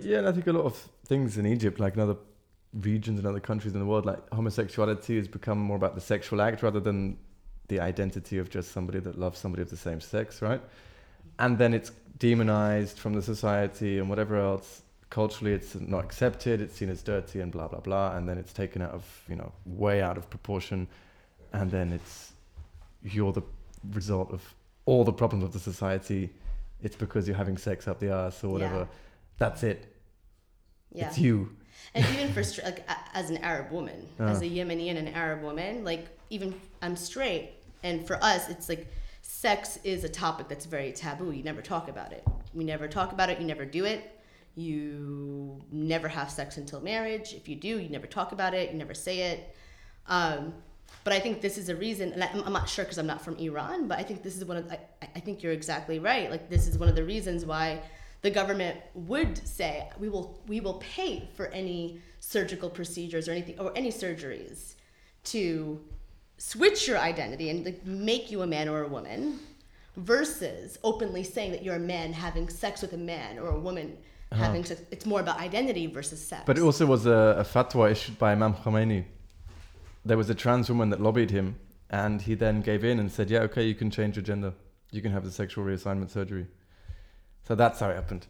Yeah, and I think a lot of things in Egypt, like in other regions and other countries in the world, like homosexuality has become more about the sexual act rather than the identity of just somebody that loves somebody of the same sex, right? And then it's demonized from the society and whatever else. Culturally, it's not accepted. It's seen as dirty and blah blah blah. And then it's taken out of you know way out of proportion. And then it's you're the result of all the problems of the society. It's because you're having sex up the ass or whatever. Yeah. That's it. Yeah. It's you. And even for like as an Arab woman, Ah. as a Yemeni and an Arab woman, like even I'm straight, and for us, it's like sex is a topic that's very taboo. You never talk about it. We never talk about it. You never do it. You never have sex until marriage. If you do, you never talk about it. You never say it. Um, but I think this is a reason, and I'm, I'm not sure because I'm not from Iran, but I think this is one of. I, I think you're exactly right. Like this is one of the reasons why the government would say we will we will pay for any surgical procedures or anything or any surgeries to switch your identity and like make you a man or a woman versus openly saying that you're a man having sex with a man or a woman uh-huh. having sex it's more about identity versus sex But it also was a, a fatwa issued by Imam Khomeini. There was a trans woman that lobbied him, and he then gave in and said, "Yeah, okay, you can change your gender. You can have the sexual reassignment surgery." So that's how it happened.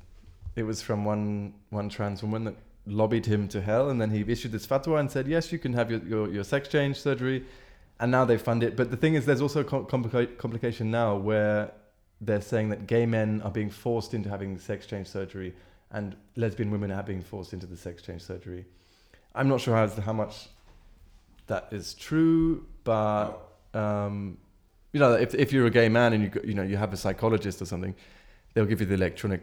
It was from one one trans woman that lobbied him to hell, and then he issued this fatwa and said, "Yes, you can have your, your, your sex change surgery," and now they fund it. But the thing is, there's also a complica- complication now where they're saying that gay men are being forced into having sex change surgery, and lesbian women are being forced into the sex change surgery. I'm not sure how, how much that is true, but um, you know, if if you're a gay man and you you know you have a psychologist or something, they'll give you the electronic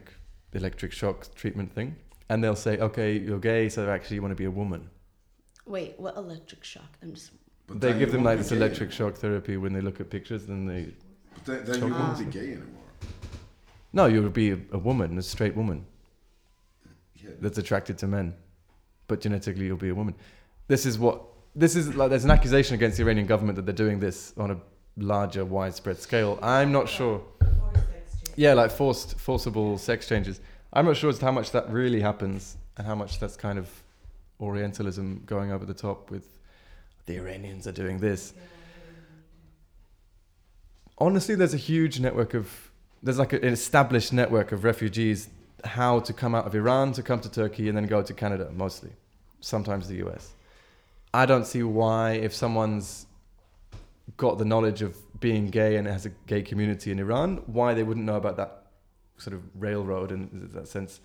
the electric shock treatment thing, and they'll say, okay, you're gay, so actually you want to be a woman. wait what electric shock i'm just But they give them like this gay electric shock therapy when they look at pictures, and they But then, then you won't be gay anymore. no, you'll be a, a woman, a straight woman Yeah. that's attracted to men, but genetically you'll be a woman. This is what this is like. There's an accusation against the Iranian government that they're doing this on a larger, widespread scale. I'm not sure. Yeah, like forced, forcible sex changes. I'm not sure as to how much that really happens and how much that's kind of Orientalism going over the top with the Iranians are doing this. Honestly, there's a huge network of there's like an established network of refugees how to come out of Iran to come to Turkey and then go to Canada mostly, sometimes the US. I don't see why if someone's got the knowledge of being gay and has a gay community in Iran, why they wouldn't know about that sort of railroad in that sense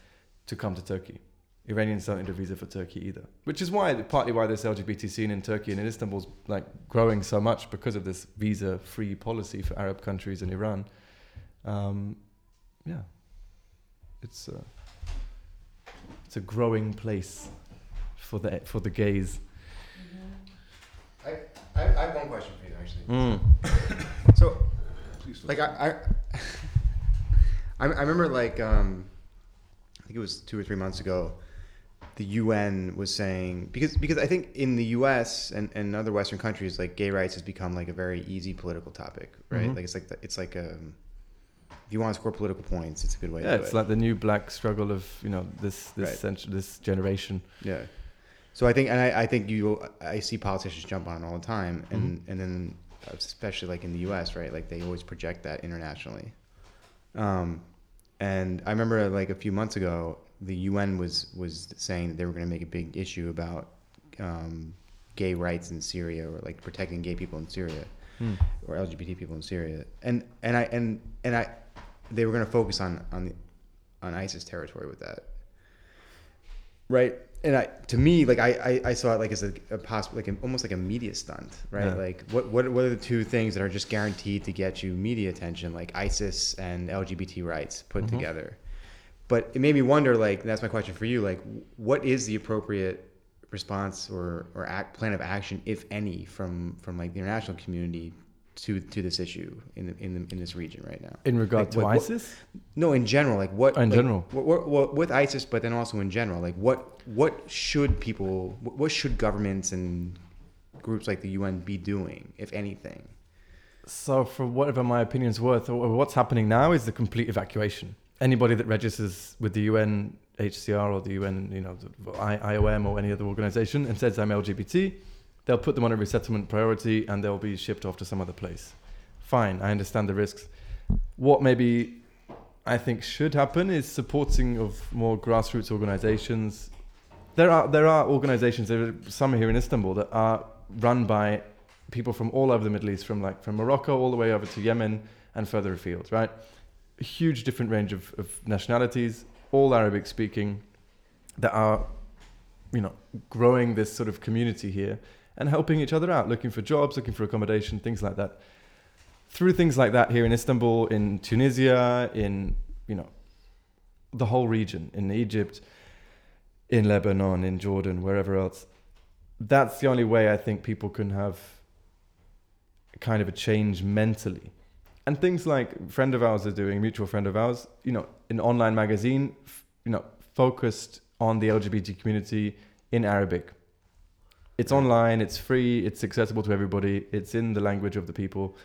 to come to Turkey. Iranians don't need a visa for Turkey either, which is why partly why this LGBT scene in Turkey and in Istanbul's like growing so much because of this visa-free policy for Arab countries and Iran. Um, yeah, it's a, it's a growing place for the for the gays. I, I, I have one question for you actually. Mm. So, like I, I, I I remember like um, I think it was two or three months ago, the UN was saying because because I think in the U.S. and, and other Western countries like gay rights has become like a very easy political topic, right? Mhm. Like it's like the, it's like um, if you want to score political points, it's a good way Yeah, to do it's it. like the new black struggle of you know this this Right. century, this generation. Yeah. So I think, and I, I think you, I see politicians jump on it all the time, and Mm-hmm. and then especially like in the U.S., right? Like they always project that internationally. Um, and I remember like a few months ago, the UN was was saying that they were going to make a big issue about um, gay rights in Syria or like protecting gay people in Syria Hmm. or LGBT people in Syria, and and I and and I, they were going to focus on on the, on ISIS territory with that, right? And I, to me, like I, I, I saw it like as a, a possible, like a, almost like a media stunt, right? Yeah. Like what, what, what are the two things that are just guaranteed to get you media attention, like ISIS and LGBT rights put Mm-hmm. together? But it made me wonder, like, that's my question for you, like, what is the appropriate response or, or act, plan of action, if any, from, from like the international community to, to this issue in, the, in, the, in this region right now? In regard Like, to what- what- ISIS, no, in general, like what? Oh, in like, general. what, what, what, with ISIS, but then also in general, like what? What should people? What what should governments and groups like the UN be doing, if anything? So, for whatever my opinion's worth, what's happening now is the complete evacuation. Anybody that registers with the UN HCR or the UN, you know, the IOM or any other organization and says I'm LGBT, they'll put them on a resettlement priority and they'll be shipped off to some other place. Fine, I understand the risks. What maybe I think should happen is supporting of more grassroots organizations. There are there are organizations, there are some here in Istanbul that are run by people from all over the Middle East, from like from Morocco all the way over to Yemen and further afield, right? A huge different range of, of nationalities, all Arabic speaking, that are, you know, growing this sort of community here and helping each other out, looking for jobs, looking for accommodation, things like that. Through things like that here in Istanbul, in Tunisia, in you know, the whole region, in Egypt, in Lebanon, in Jordan, wherever else. That's the only way I think people can have kind of a change mentally. And things like friend of ours are doing, mutual friend of ours, you know, an online magazine, you know, focused on the LGBT community in Arabic. It's online, it's free, it's accessible to everybody, it's in the language of the people.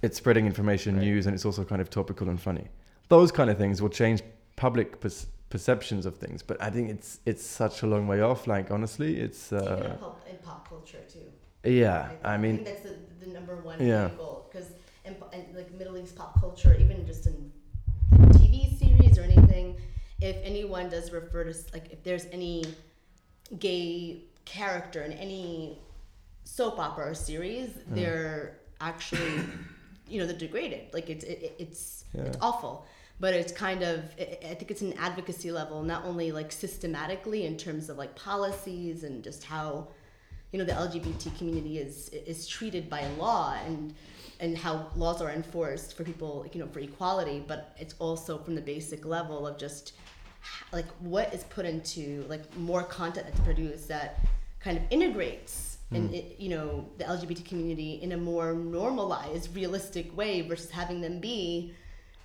It's spreading information, Right. news, and it's also kind of topical and funny. Those kind of things will change public per- perceptions of things, but I think it's it's such a long way off. Like honestly, it's Even uh, in pop, in pop culture too. yeah. I mean I mean, think that's the, the number one Yeah. goal because in, po- in like Middle East pop culture, even just in TV series or anything, if anyone does refer to like if there's any gay character in any soap opera or series, Hmm. they're actually you know they're degraded. Like it's it, it- it's it's awful. But it's kind of I I think it's an advocacy level, not only like systematically in terms of like policies and just how you know the LGBT community is is treated by law and and how laws are enforced for people you know for equality but it's also from the basic level of just like what is put into like more content that's produced that kind of integrates hmm. and it, you know the LGBT community in a more normalized realistic way versus having them be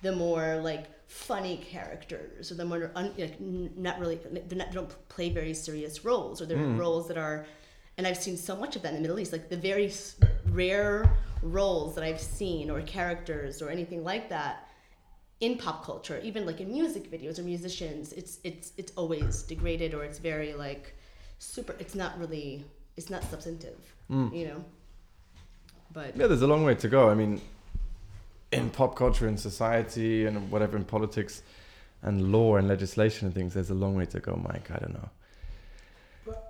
the more like funny characters or the more un, like, not really they're not they don't play very serious roles or they're hmm. roles that are and I've seen so much of that in the Middle East like the very rare roles that I've seen or characters or anything like that in pop culture, even like in music videos or musicians, it's it's it's always degraded or it's very like super. It's not really. It's not substantive. Mm. You know. But Yeah, there's a long way to go. I mean, in pop culture in society and whatever in politics and law and legislation and things, there's a long way to go, Mike. I don't know.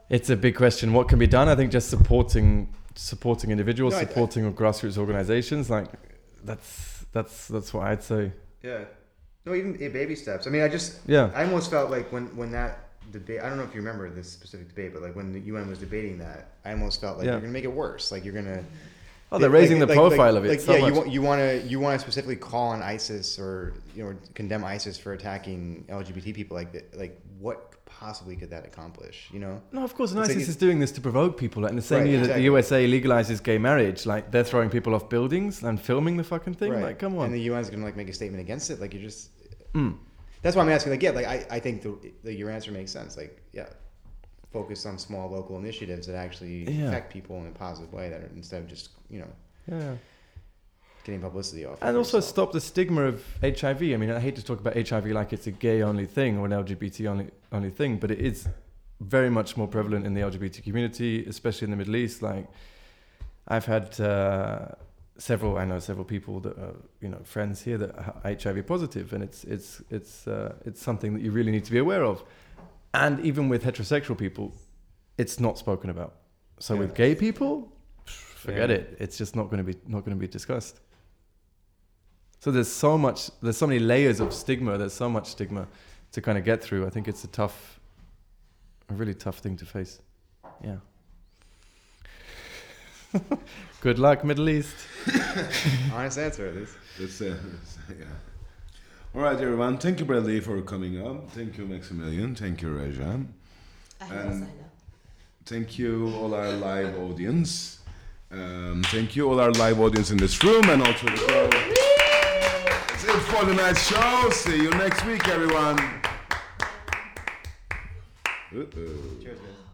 It's a big question. What can be done? I think just supporting supporting individuals, No, I- I- supporting grassroots organizations, like that's that's that's what I'd say. Yeah. No, even baby steps. I mean, I just Yeah. I almost felt like when when that debate. I don't know if you remember this specific debate, but like when the UN was debating that, I almost felt like Yeah. you're gonna make it worse. Like you're gonna. Oh, they're like- raising the like- profile like- of it Like, so yeah, much. you want you want to you want to specifically call on ISIS or you know condemn ISIS for attacking LGBT people. Like that. Like what possibly could that accomplish? You know. No, of course, like ISIS it- is doing this to provoke people. Like in the same Right, year that the USA legalizes gay marriage, like they're throwing people off buildings and filming the fucking thing. Right. Like, come on. And the UN's gonna like make a statement against it. Like you're just. Mm. That's why I'm asking. Like, yeah, like I, I think the, the your answer makes sense. Like, yeah, focus on small local initiatives that actually Yeah. affect people in a positive way. That are, instead of just you know yeah. Getting publicity off. And of also yourself. stop the stigma of HIV. I mean, I hate to talk about HIV like it's a gay only thing or an LGBT only only thing, but it is very much more prevalent in the LGBT community, especially in the Middle East. Like, I've had uh, several, I know several people that are, you know, friends here that are HIV positive, and it's it's it's uh, it's something that you really need to be aware of. And even with heterosexual people, it's not spoken about. So with gay people, forget Yeah. it. It's just not going to be not going to be discussed. So there's so much, there's so many layers of stigma. There's so much stigma to kind of get through. I think it's a tough, a really tough thing to face. Yeah. Good luck, Middle East. honest answer at least. That's, uh, that's, yeah. All right, everyone. Thank you, Bradley, for coming up. Thank you, Maximilian. Thank you, Raja. I have a sign up. Thank you, all our live audience. Um, thank you, all our live audience in this room and also the crowd. That's it for the night show. See you next week, everyone. Uh-oh. Cheers, guys.